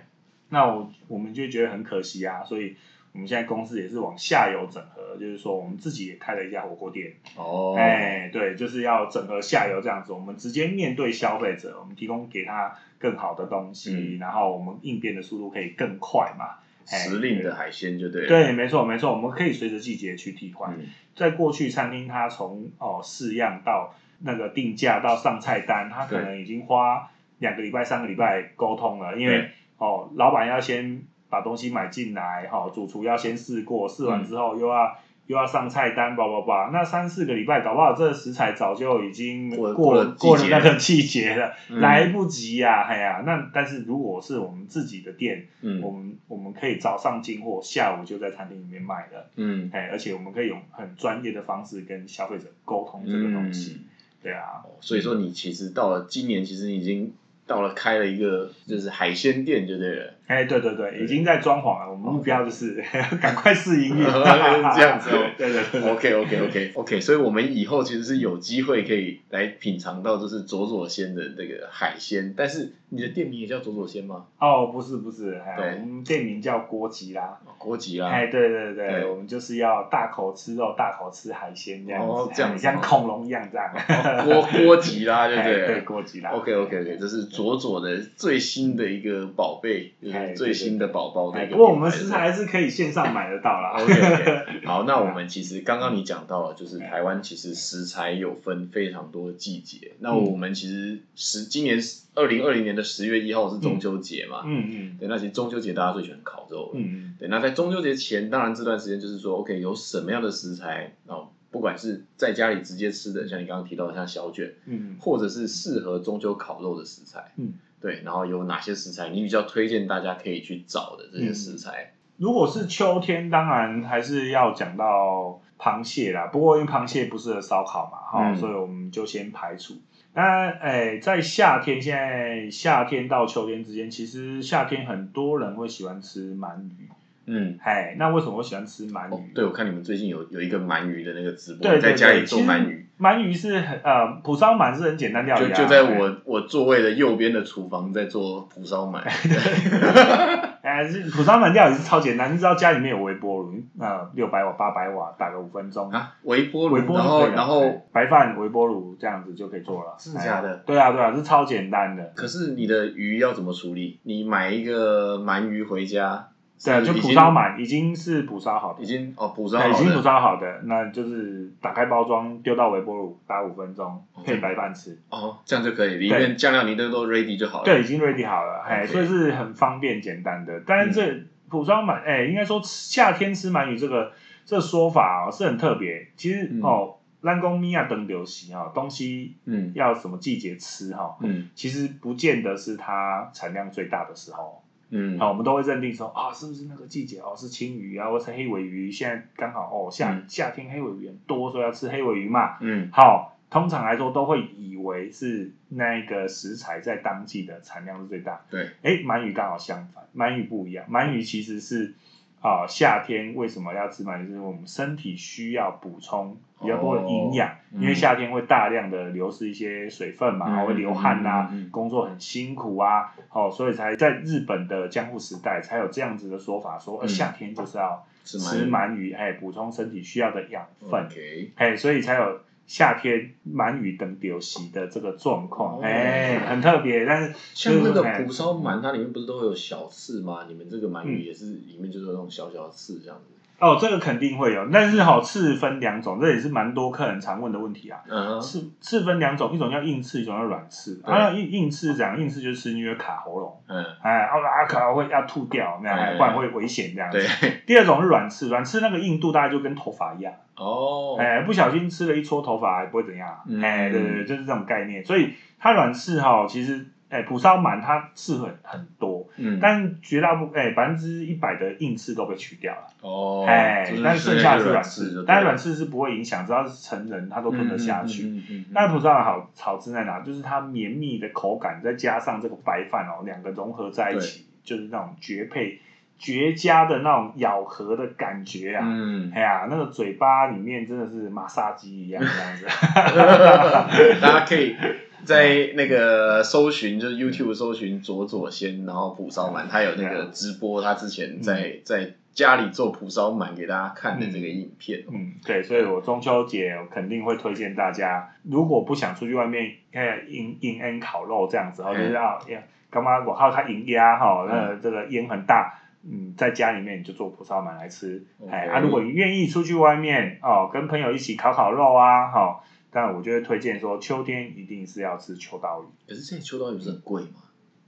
那我我们就觉得很可惜啊，所以我们现在公司也是往下游整合，就是说我们自己也开了一家火锅店，哦，哎，对，就是要整合下游这样子，我们直接面对消费者，我们提供给他更好的东西，嗯然后我们应变的速度可以更快嘛。哎时令的海鲜就对了，对，没错没错，我们可以随着季节去替换。嗯，在过去餐厅，它从哦试样到那个定价到上菜单，它可能已经花两个礼拜、三个礼拜沟通了，因为哦，老板要先把东西买进来，哈、主厨要先试过，试完之后又要、又要上菜单，叭叭叭，那三四个礼拜，搞不好这个食材早就已经过过了那个季节了，嗯。来不及呀、哎呀，那但是如果是我们自己的店，我嗯们我们可以早上进货，下午就在餐厅里面卖了。嗯，哎，而且我们可以用很专业的方式跟消费者沟通这个东西。嗯对啊，所以说你其实到了今年，其实已经到了开了一个就是海鲜店就对了，哎，对对对，已经在装潢了。我们目标就是 赶快试营运，这样子哦 对对 OK OK OK OK，所以我们以后其实是有机会可以来品尝到就是佐佐鲜的这个海鲜，但是你的店名也叫佐佐鲜吗？哦，不是不是，我们店名叫郭吉啦。哦国籍啦，哎，对对对，我们就是要大口吃肉，大口吃海鲜这样子，哦这样子哎像恐龙一样这样。哦锅锅籍啦，对不哎对？对，锅吉啦。OK OK OK，这是佐佐的最新的一个宝贝，就是最新的宝宝的哎，一个不过我们食材还是可以线上买得到啦。OK OK，好，那我们其实刚刚你讲到了，就是台湾其实食材有分非常多的季节。那我们其实十今年二零二零年的十月一号是中秋节嘛？嗯嗯对，那其实中秋节大家最喜欢烤肉。嗯嗯，对，那在中秋节前，当然这段时间就是说，OK，有什么样的食材哦，不管是在家里直接吃的，像你刚刚提到的像小卷，嗯或者是适合中秋烤肉的食材，嗯，对，然后有哪些食材你比较推荐大家可以去找的这些食材？如果是秋天，当然还是要讲到螃蟹啦。不过因为螃蟹不适合烧烤嘛，哈、嗯所以我们就先排除。那诶，在夏天，现在夏天到秋天之间，其实夏天很多人会喜欢吃鳗鱼。嗯，哎，那为什么我喜欢吃鳗鱼？，哦对，我看你们最近有有一个鳗鱼的那个直播，对对在家里做鳗鱼，鳗鱼是很呃，蒲烧鳗是很简单料理、啊，就就在我我座位的右边的厨房在做蒲烧鳗。哎，是蒲烧鳗料理是超简单，你知道家里面有微波炉，呃，六百瓦、八百瓦，打个五分钟，啊，微波炉，微波然后然后，哎白饭微波炉这样子就可以做了，真的假的哎对啊，对啊，是超简单的。可是你的鱼要怎么处理？你买一个鳗鱼回家，对啊，就蒲是已经烧鳗已经是蒲烧好的，已经哦蒲烧好的已经蒲的烧好的，那就是打开包装，丢到微波炉打五分钟，哦配白饭吃。哦，这样就可以，里面酱料你都都 ready 就好了。对，已经 ready 好了，哎所以是很方便简单的。但是这蒲烧鳗，哎，应该说夏天吃鳗鱼这个这个说法哦是很特别。其实嗯哦，兰公米亚等流行哈，东西嗯要什么季节吃哈，嗯其实不见得是它产量最大的时候。嗯，好，我们都会认定说啊，是不是那个季节哦是青鱼啊，或是黑尾鱼？现在刚好哦夏、嗯夏天黑尾鱼很多，所以要吃黑尾鱼嘛。嗯好，通常来说都会以为是那个食材在当季的产量是最大。对，哎，鳗鱼刚好相反，鳗鱼不一样，鳗鱼其实是啊、夏天为什么要吃鳗鱼？就是我们身体需要补充比较多的营养，哦嗯。因为夏天会大量的流失一些水分嘛，嗯会流汗呐、工作很辛苦啊，哦，所以才在日本的江户时代才有这样子的说法，说、夏天就是要吃吃鳗鳗鱼，哎，补充身体需要的养分。哎，所以才有夏天鳗鱼等表席的这个状况，哦哎、很特别。但是像那个哎蒲烧鳗，它里面不是都会有小刺吗？你们这个鳗鱼嗯也是里面就是有那种小小的刺这样子。哦，这个肯定会有，但是哈、刺分两种，这也是蛮多客人常问的问题啊。嗯，刺刺分两种，一种叫硬刺，一种叫软刺。对啊，硬硬刺这样，硬刺就是吃进去会卡喉咙，嗯，哎，啊啊卡会要吐掉，那样，不然会危险这样子。第二种是软刺，软刺那个硬度大概就跟头发一样，哦，哎，不小心吃了一撮头发还不会怎样，嗯哎，对对对，就是这种概念。所以它软刺哈，其实哎蒲烧鳗它刺很很多，嗯，但绝大部哎百分之一百的硬刺都被取掉了。哦，哎就是，但剩下的是软软刺，但是软刺是不会影响，只要是成人他都吞得下去。那蒲烧鳗好好吃在哪？就是它绵密的口感，再加上这个白饭哦，两个融合在一起，就是那种绝配、绝佳的那种咬合的感觉啊！嗯，哎呀，那个嘴巴里面真的是马杀鸡一样这样子。大家可以在那个搜寻，就是 YouTube 搜寻左左先，然后蒲烧鳗，他有那个直播，他之前在在家里做蒲烧鳗给大家看的这个影片。嗯，对，所以我中秋节我肯定会推荐大家，如果不想出去外面，呃，引引烟烤肉这样子，哦，嗯就是要要干嘛？我靠，它引压哈，那这个烟很大。嗯，在家里面你就做蒲烧鳗来吃哎啊，如果你愿意出去外面哦，跟朋友一起烤烤肉啊，哈、当然我就会推荐说，秋天一定是要吃秋刀鱼。可是这里秋刀鱼不是很贵吗？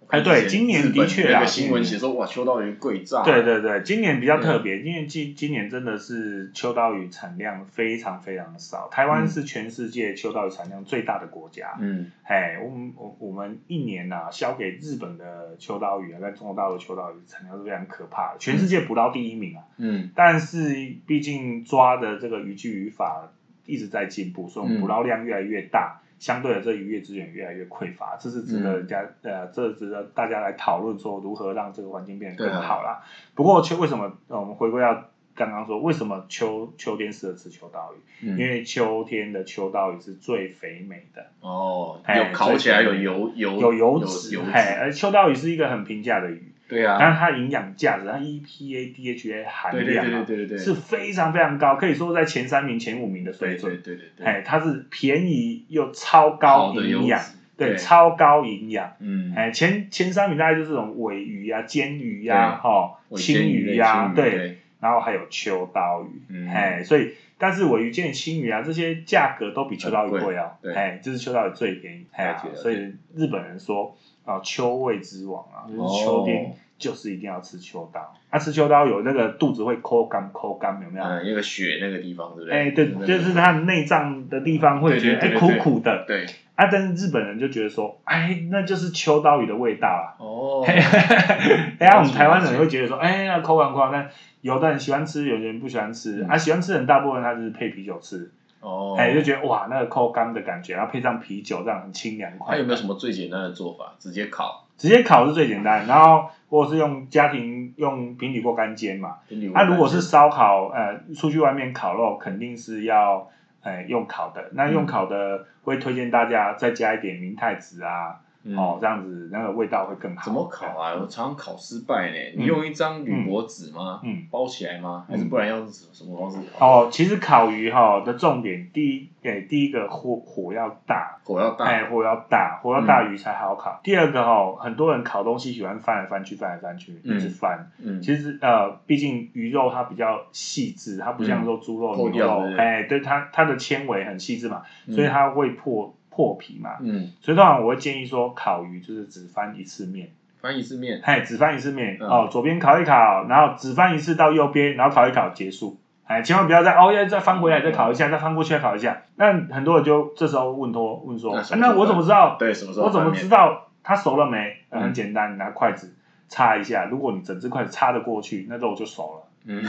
哎对今年的确啦那个新闻写说哇，秋刀鱼贵炸。对对对，今年比较特嗯别，因为今今年真的是秋刀鱼产量非常非常的少，台湾嗯是全世界秋刀鱼产量最大的国家。嗯，哎，我们我我们一年呐、销给日本的秋刀鱼啊，跟中国大陆的秋刀鱼产量是非常可怕的，全世界捕捞第一名啊。嗯但是毕竟抓的这个渔具渔法一直在进步，所以我们嗯捕捞量越来越大，相对的这渔业资源越来越匮乏，这是值得人家、呃，这值得大家来讨论说如何让这个环境变得更好啦。不过秋为什么、呃我们回归到刚刚说，为什么秋秋天适合吃秋刀鱼？嗯，因为秋天的秋刀鱼是最肥美的。哦，哎有烤起来有油油有油油脂，油嘿，而秋刀鱼是一个很平价的鱼，对啊，但是它营养价值，它 EPA、DHA 含对对量啊对对对对，是非常非常高，可以说在前三名、前五名的水对对准。对对对，哎，它是便宜又超高营养，脂，对，超高营养。嗯，哎，前前三名大概就是这种尾鱼啊、煎鱼呀、对哈、尾青鱼呀、对，，然后还有秋刀鱼，嗯，嗯哎，所以但是尾鱼、煎鱼、青鱼啊这些价格都比秋刀鱼很贵贵哦，对。哎，就是秋刀鱼最便宜，哎所以日本人说啊，秋味之王啊，就是哦秋天就是一定要吃秋刀，啊，吃秋刀有那个肚子会抠干抠干，有没有？嗯，那个血那个地方，对不对？哎，对，就是它的内脏的地方会觉得哎苦苦的，对，啊，但是日本人就觉得说，哎，那就是秋刀鱼的味道啊。哦，哎呀，我们台湾人会觉得说，哎呀，口干口感，但有的人喜欢吃，有的人不喜欢吃。嗯啊，喜欢吃的人大部分他就是配啤酒吃，哦，哎，就觉得哇，那个口干的感觉，然后配上啤酒，这样很清凉快。还有没有什么最简单的做法？直接烤，直接烤是最简单，然后或者是用家庭用平底锅干煎嘛。那啊，如果是烧烤，呃，出去外面烤肉，肯定是要，呃，用烤的。那用烤的会推荐大家再加一点明太子啊，哦，这样子那个味道会更好。怎么烤啊？我常常烤失败呢。嗯你用一张铝箔纸吗？嗯，包起来吗？嗯还是不然用什么方式烤？哦，其实烤鱼哈的重点，第一，诶，第一个火火要大，火要大，哎，火要大，火要大鱼才好烤。第二个哈，很多人烤东西喜欢翻来翻去，翻来翻去，嗯一直翻。嗯，其实呃，毕竟鱼肉它比较细致，它不像说猪肉、破牛肉哎，对它它的纤维很细致嘛，嗯所以它会破破皮嘛。嗯，所以通常我会建议说，烤鱼就是只翻一次面，翻一次面，哎，只翻一次面、嗯哦，左边烤一烤，然后只翻一次到右边，然后烤一烤结束。哎，千万不要再哦，要再翻回来再烤一下，再翻过去再烤一下。那很多人就这时候问托问说，那我怎么知道？对，什么时候我怎么知道它熟了没？很简单，拿筷子插一下，如果你整只筷子插得过去，那肉就熟了。嗯，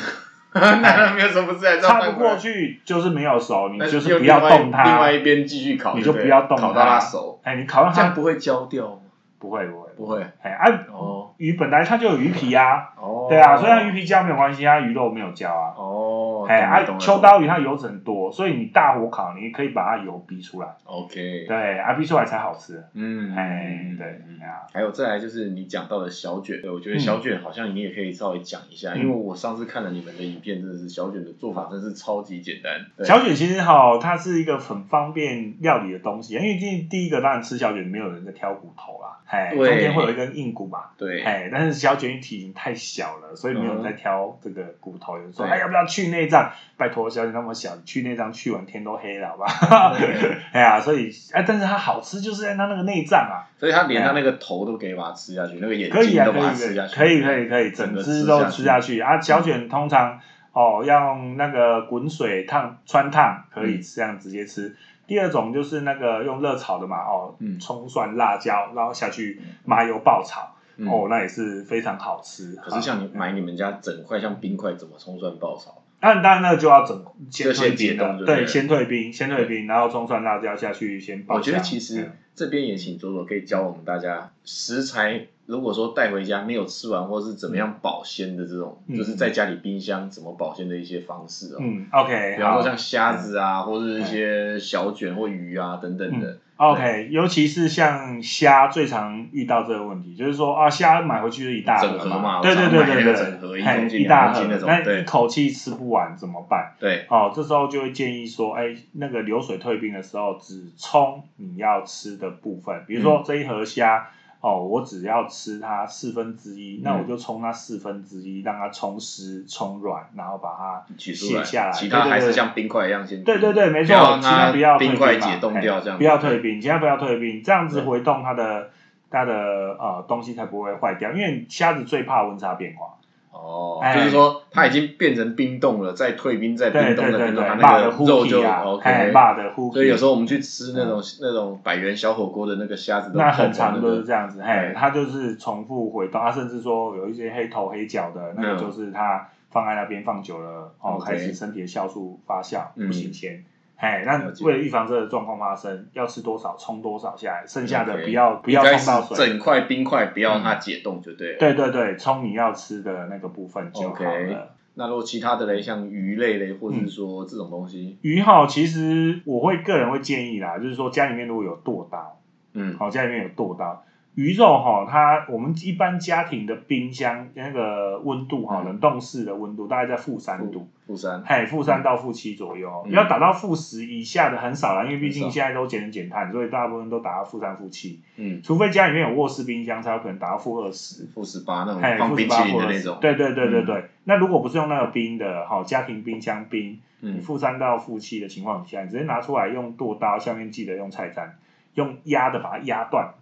那没有什么事插不过去就是没有熟，你就是不要动它。另外一边继续烤，你就不要动烤到它它熟，哎，你烤到它这样不会焦掉吗？不会不会不会，哎啊，哦。鱼本来它就有鱼皮啊，哦，对啊，所以它鱼皮焦没有关系，它鱼肉没有焦啊。哦，哦，哎，啊秋刀鱼它油脂很多，所以你大火烤，你可以把它油逼出来，OK，对，啊，逼出来才好吃。嗯，哎，对，嗯哎呀，还有再来就是你讲到的小卷，对我觉得嗯。小卷好像你也可以稍微讲一下，嗯。因为我上次看了你们的影片，真的是小卷的做法真是超级简单。小卷其实哈，它是一个很方便料理的东西，因为第第一个当然吃小卷没有人在挑骨头啦，哎，中对间会有一根硬骨嘛，对，哎，但是小卷体型太小了，所以没有人在挑这个骨头。有人说，对哎，要不要去内脏？拜托，小卷那么小，去内脏去完天都黑了，好吧？哎呀，所以哎，但是它好吃就是在它那个内脏啊，所以它连它那个头都可以把它吃下去，那个眼可以啊，睛都可以，可以把它吃下，去，可以，可以，可以，整只都吃下去啊。小卷通常哦要用那个滚水烫穿烫，可以嗯这样直接吃。第二种就是那个用热炒的嘛，哦嗯，葱蒜辣椒，然后下去麻油爆炒，嗯哦，那也是非常好吃。可是像你啊买你们家整块像冰块，怎么葱蒜爆炒？那当然那个就要整先退就先解冰的，对，冻对先退冰，先退冰，然后葱蒜辣椒下去先。我觉得其实嗯这边也请左左可以教我们大家食材，如果说带回家没有吃完，或是怎么样保鲜的这种，嗯就是在家里冰箱怎么保鲜的一些方式哦。嗯，OK，好比方说像虾子啊，或者是一些小卷或鱼啊等等的。OK，尤其是像虾最常遇到这个问题，就是说啊，虾买回去就是一大盒整盒嘛对对对对对，一公斤一大盒。那种那一口气吃不完怎么办？对，哦，这时候就会建议说，哎，那个流水退冰的时候，只冲你要吃的部分，比如说嗯。这一盒虾。哦，我只要吃它四分之一，那嗯我就冲它四分之一，让它冲湿、冲软，然后把它卸下来。其他还是像冰块一样先。对对对，没错，其他不要冰块解冻掉这样不要退冰，其他不要退冰，这样子回冻它的它的呃东西才不会坏掉，因为虾子最怕温差变化。哦，哎。就是说它已经变成冰冻了，再退冰，再冰冻，对对对，再冰冻，它骂的那个肉就 OK。骂的 hooky。所以有时候我们去吃那种那种百元小火锅的那个虾子，那很长长都是这样子，嘿，它就是重复回冻，它甚至说有一些黑头黑脚的，那个嗯。就是它放在那边放久了，哦，开始身体的酵素发酵嗯不新鲜。哎，那为了预防这个状况发生，要吃多少冲多少下来，剩下的不要不要应该是冲到水。整块冰块，不要让它解冻就对了。对对对，冲你要吃的那个部分就好了。那如果其他的嘞，像鱼类嘞，或者说这种东西，鱼哈，其实我会个人会建议啦，就是说家里面如果有剁刀，嗯，好，家里面有剁刀，鱼肉哈，它我们一般家庭的冰箱那个温度哈，嗯。冷冻室的温度大概在负三度，负三，嘿，负三到负七左右，嗯。要打到负十以下的很少了，因为毕竟现在都节能减碳，所以大部分都打到负三、负七，嗯，除非家里面有卧室冰箱，才有可能打到负二十。负十八那种放冰淇淋的那种，对对对对对。那如果不是用那个冰的，好家庭冰箱冰，你嗯，负三到负七的情况下，你直接拿出来用剁刀，下面记得用菜单，用压的把它压断。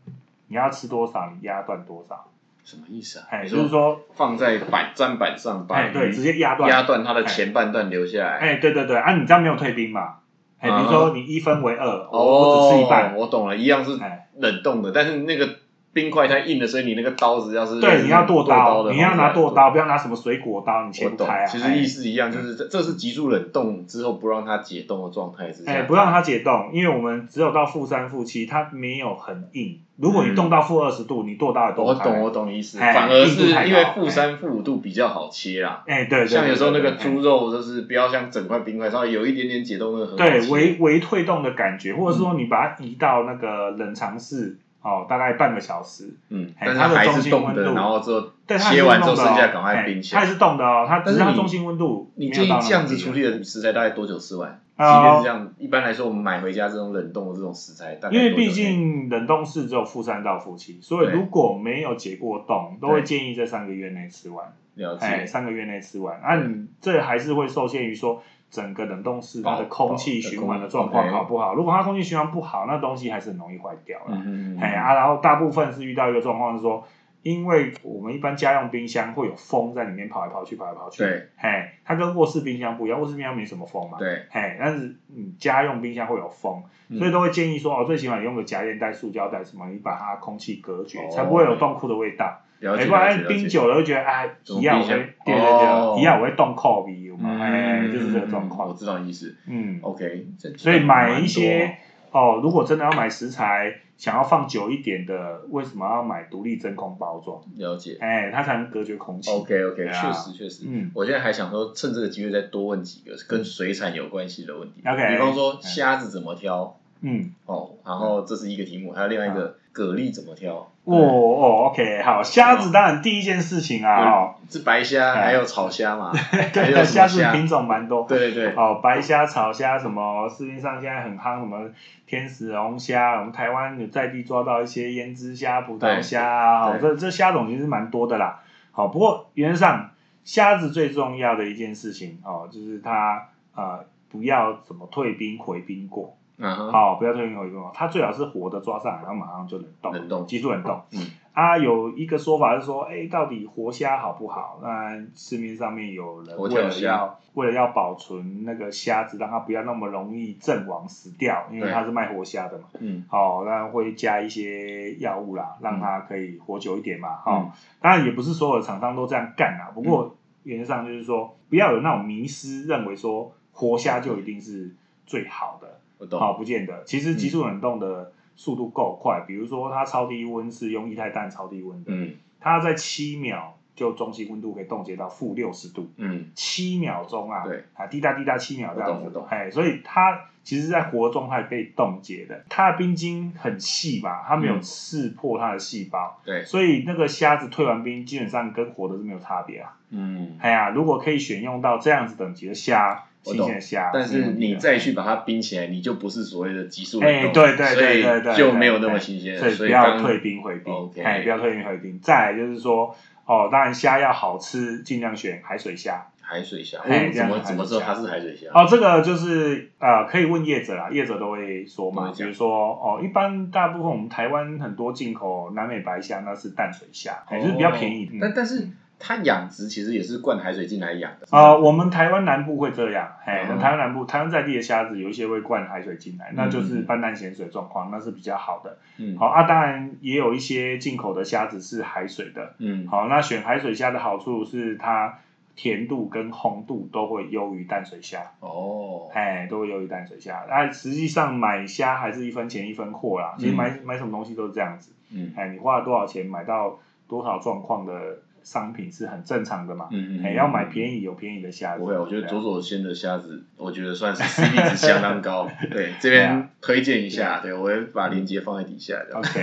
你要吃多少，你压断多少。什么意思啊？哎，就是说，放在板砧板上，把哎，对，直接压断。压断它的前半段留下来。哎，对对对，啊，你这样没有退冰嘛？哎，比如啊说你一分为二，我哦，我只吃一半。我懂了，一样是哎，冷冻的，但是那个冰块太硬了，所以你那个刀子要是对，你要剁刀，的你要拿剁刀，不要拿什么水果刀，你切不开啊。，其实意思一样，就是这这是急速冷冻之后不让它解冻的状态之下。哎，不让它解冻，因为我们只有到负三、负七，它没有很硬。如果你嗯冻到负二十度，你剁刀也剁不开。我懂，我懂你意思，哎反而是因为负三、负五度比较好切啦。哎，对，像有时候那个。猪肉就是不要像整块冰块，稍微有一点点解冻，那个很好对微微退冻的感觉，或者说你把它移到那个冷藏室，哦，大概半个小时，嗯，哎但是还它的中是冻的，心温度然后之后切完之后剩下赶快哎冰起来。它还是冻的哦，它只是但是你它中心温度你这样子处理的食材大概多久吃完？即啊便是这样，一般来说我们买回家这种冷冻的这种食材，因为毕竟冷冻室只有负三到负七，所以如果没有解过冻，都会建议在三个月内吃完。了哎，解，三个月内吃完，啊，你这还是会受限于说整个冷冻室它的空气循环的空状况好不好？如果它空气循环不好，那东西还是很容易坏掉了。嗯嗯嗯，哎啊，然后大部分是遇到一个状况是说，因为我们一般家用冰箱会有风在里面跑来跑去，跑来跑去。对，哎，它跟卧室冰箱不一样，卧室冰箱没什么风嘛。。对，哎，但是你家用冰箱会有风，嗯所以都会建议说，哦，最起码你用个夹链袋、塑胶袋什么，你把它空气隔绝，哦才不会有冻库的味道。哎，了解，不然冰久了会觉得，哎，怎么一样我会，对对哦对，一样我会冻扣鼻，有嘛？哎，嗯，就是这个状况我。知道意思。嗯，OK，所以买一些哦，如果真的要买食材，想要放久一点的，为什么要买独立真空包装？了解。哎，它才能隔绝空气。OK OK，确实确实。嗯我现在还想说，趁这个机会再多问几个跟水产有关系的问题。OK 比方说虾子怎么挑嗯，哦，然后这是一个题目，还有另外一个蛤蜊怎么挑。哦哦，OK，好，虾子当然第一件事情啊，哦，是白虾，哎还有炒虾嘛？对，虾子品种蛮多。对对对，哦，白虾、炒虾，什么市面上现在很夯，什么天使龙虾，我们台湾有在地抓到一些胭脂虾、葡萄虾啊，哦这这虾种其实蛮多的啦。好，不过原则上虾子最重要的一件事情哦，就是它呃不要怎么退冰回冰过，好、不要退冰回冰过，它最好是活的抓上来，然后马上就冷冻，冷冻急速冷冻。嗯啊，有一个说法是说，哎，到底活虾好不好？那市面上面有人为了要为了要保存那个虾子，让它不要那么容易阵亡死掉，因为它是卖活虾的嘛。嗯哦，那会加一些药物啦，让它可以活久一点嘛。嗯哦，当然也不是所有的厂商都这样干啊，不过原则上就是说，不要有那种迷失，认为说活虾就一定是最好的。我懂。好，不见得。其实急嗯速冷冻的速度够快，比如说它超低温是用液态氮超低温的，嗯它在七秒就中心温度可以冻结到负六十度，嗯七秒钟啊，对啊，滴答滴答七秒这样子我懂我懂，哎，所以它其实在活状态被冻结的，它的冰晶很细嘛，它没有嗯刺破它的细胞，对，所以那个虾子退完冰，基本上跟活的是没有差别啊。嗯。哎呀，如果可以选用到这样子等级的虾，新我懂鲜的虾，但是你再去把它冰起来，你就不是所谓的急速冷哎，冻，对对对对对，就没有那么新鲜了。所以不要退冰回冰哎，不要退冰回冰。再来就是说，哦，当然虾要好吃，尽量选海水虾。海水虾，怎么怎么知道它是海水虾？哦，这个就是呃，可以问业者啦，业者都会说嘛，比如说哦，一般大部分我们台湾很多进口南美白虾，那是淡水虾，哎，就是比较便宜。但但是它养殖其实也是灌海水进来养的啊、我们台湾南部会这样，哎、嗯。台湾南部台湾在地的虾子有一些会灌海水进来，那就是嗯半淡咸水状况，那是比较好的。嗯。好啊，当然也有一些进口的虾子是海水的。嗯。好，那选海水虾的好处是它甜度跟红度都会优于淡水虾，哦。哎，都会优于淡水虾。那实际上买虾还是一分钱一分货啦，其实买、买什么东西都是这样子，嗯。哎，你花了多少钱买到多少状况的商品是很正常的嘛。嗯嗯，哎，要买便宜有便宜的虾子。不会，我觉得左左鲜的虾子，我觉得算是 CP 值相当高。对，这边推荐一下，对我会把链接放在底下的。OK，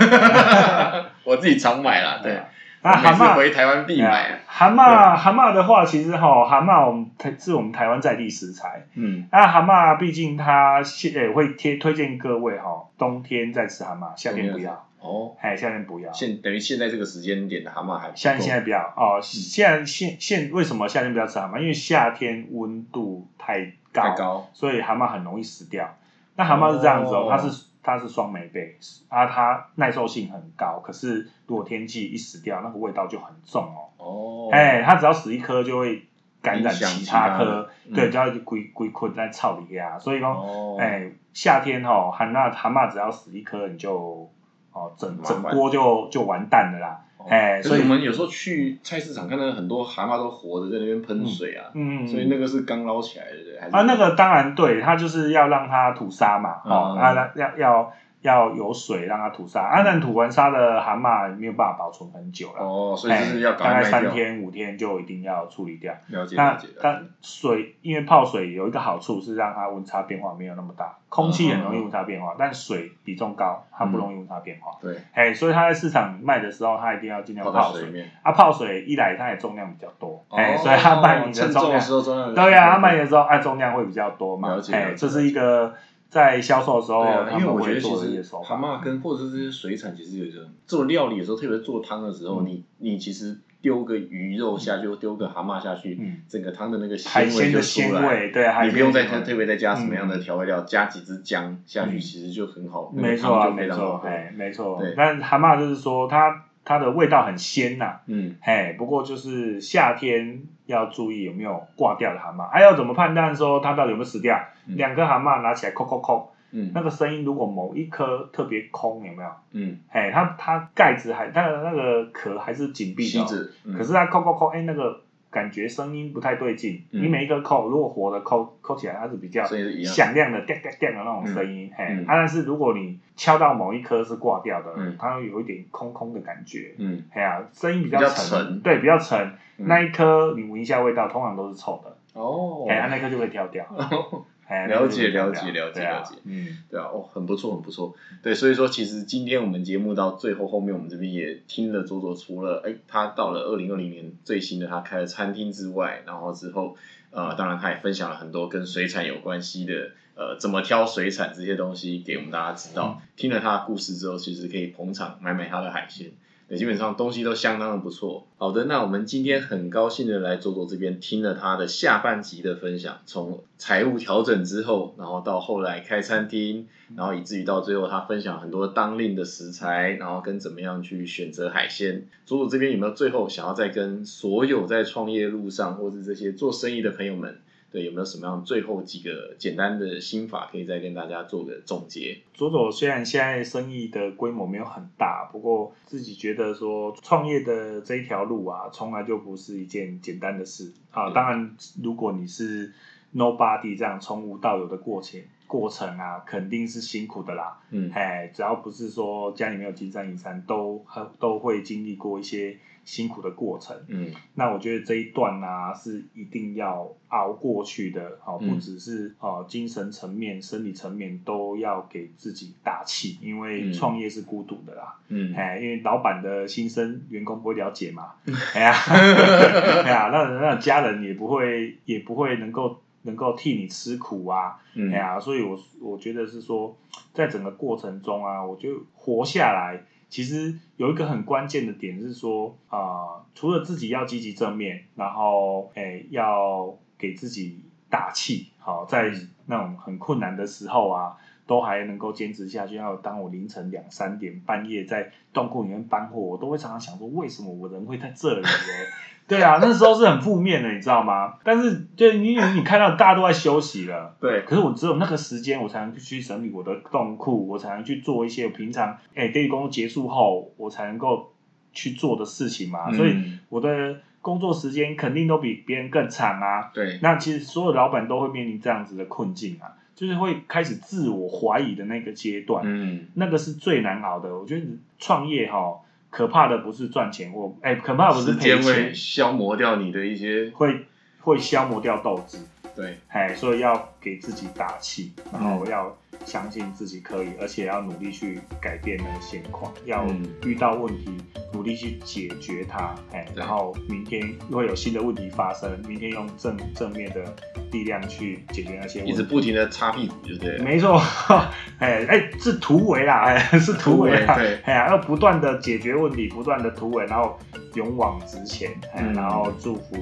我自己常买啦，对，那蛤蟆回台湾必买。蛤蟆蛤蟆的话，其实哈蛤蟆我们台是我们台湾在地食材。嗯，那蛤蟆毕竟它现也会贴推荐各位哈，冬天再吃蛤蟆，夏天不要，哦，哎，夏天不要。现等于现在这个时间点的蛤蟆还夏天现在不要哦，现在现现为什么夏天不要吃蛤蟆？因为夏天温度太高，太高，所以蛤蟆很容易死掉。那蛤蟆是这样子哦，哦它是它是双霉贝啊，它耐受性很高，可是如果天气一死掉，那个味道就很重哦。哦，哎、它只要死一颗就会感染其其他颗对，就要归归困在草里啊。所以说，哦，哎、夏天哦，蛤蟆蛤蟆只要死一颗，你就哦整整锅就就完蛋了啦。哦。哎所以我们有时候去菜市场看到很多蛤蟆都活着在那边喷水啊，嗯，所以那个是刚捞起来的，对，还是？啊，那个当然对，它就是要让它吐沙嘛，哦，嗯。啊，要要要有水让它吐沙，啊，但吐完沙的蛤蟆没有办法保存很久了，哦，所以就是要哎大概。三天五天就一定要处理掉。了解那。但水因为泡水有一个好处是让它温差变化没有那么大，空气很容易温差变化，但水比重高，它不容易温差变化。对，哎，所以它在市场卖的时候，它一定要尽量泡泡水。啊，泡水一来它也重量比较多，哎，哦所以它卖你的重量重的时候重量。对呀、它卖的时候按重量会比较多嘛了，解了，解哎这是一个在销售的时候对啊，因为我觉得其实。蛤蟆跟或者是这些水产，其实有一种做料理的时候，特别做汤的时候，嗯你你其实丢个鱼肉下去，或丢个蛤蟆下去，嗯整个汤的那个海味就鲜的鲜出来。味，对，海鲜你不用再特别再加什么样的嗯调味料，加几支姜下去，嗯其实就很好，没错啊，没错。哎，没错对。但蛤蟆就是说它它的味道很鲜呐，嗯，嘿，不过就是夏天要注意有没有挂掉的蛤蟆，还要怎么判断说它到底有没有死掉？嗯。两颗蛤蟆拿起来扣扣扣，嗯。那个声音如果某一颗特别空，有没有？嗯，嘿，它它盖子还它的那个壳还是紧闭的哦，嗯。可是它扣扣扣，哎，那个感觉声音不太对劲。嗯你每一个扣，如果活的扣扣起来，它是比较响亮的，叮叮叮的那种声音。嘿，嗯啊但是如果你敲到某一颗是挂掉的，嗯它会有一点空空的感觉。嗯哎呀，声音比较沉，沉对，比较沉。嗯那一颗你闻一下味道，通常都是臭的，哦哎、啊那颗就会挑掉。哎，了解了解了解了解嗯，对啊，哦，很不错，很不错。对，所以说其实今天我们节目到最后，后面我们这边也听了左左，除了哎，他到了二零二零年最新的他开了餐厅之外，然后之后呃，当然他也分享了很多跟水产有关系的呃怎么挑水产这些东西给我们大家知道。听了他的故事之后，其实可以捧场买买他的海鲜。对，也基本上东西都相当的不错。好的，那我们今天很高兴的来左左这边听了他的下半集的分享，从财务调整之后，然后到后来开餐厅，然后以至于到最后他分享很多当令的食材，然后跟怎么样去选择海鲜。左左这边有没有最后想要再跟所有在创业路上或是这些做生意的朋友们？对，有没有什么样最后几个简单的心法可以再跟大家做个总结？左左虽然现在生意的规模没有很大，不过自己觉得说创业的这一条路啊，从来就不是一件简单的事啊。嗯当然，如果你是 nobody 这样从无到有的过程过程啊，肯定是辛苦的啦。嗯哎，只要不是说家里没有金山银山，都都会经历过一些辛苦的过程。嗯。那我觉得这一段呢、是一定要熬过去的，哦，嗯。不只是呃精神层面、生理层面都要给自己打气，因为嗯。创业是孤独的啦，嗯。哎、因为老板的心声员工不会了解嘛，哎呀，哎呀，那那家人也不会也不会能够能够替你吃苦啊，嗯。哎呀，所以我我觉得是说，在整个过程中啊，我就活下来。其实有一个很关键的点是说，啊、除了自己要积极正面，然后诶要给自己打气，好，在那种很困难的时候啊，都还能够坚持下去。还有当我凌晨两三点半夜在冻库里面搬货，我都会常常想说，为什么我人会在这里呢？对啊，那时候是很负面的，你知道吗？但是就因为你看到大家都在休息了，对，可是我只有那个时间，我才能去整理我的洞库，我才能去做一些我平常哎 daily 工作结束后，我才能够去做的事情嘛。嗯所以我的工作时间肯定都比别人更长啊。对，那其实所有老板都会面临这样子的困境啊，就是会开始自我怀疑的那个阶段，嗯那个是最难熬的。我觉得创业哈，可怕的不是赚钱或哎，可怕的不是赔钱，消磨掉你的一些会会消磨掉斗志。对，哎，所以要给自己打气，然后嗯要相信自己可以，而且要努力去改变那个现况，要嗯遇到问题努力去解决它，哎，然后明天会有新的问题发生，明天用正正面的力量去解决那些问题。一直。不停的擦屁股，就对了。没错，哎哎，是突围啦，哎，是突围啦对，哎呀，要不断的解决问题，不断的突围，然后勇往直前，哎，嗯。然后祝福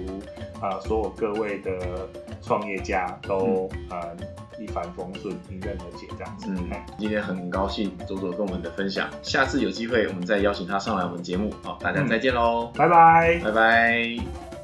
啊、呃所有各位的创业家都、呃一帆风顺，迎刃而解这样子。今天很高兴左左跟我们的分享，下次有机会我们再邀请他上来我们节目。好，大家再见喽，拜拜。拜拜。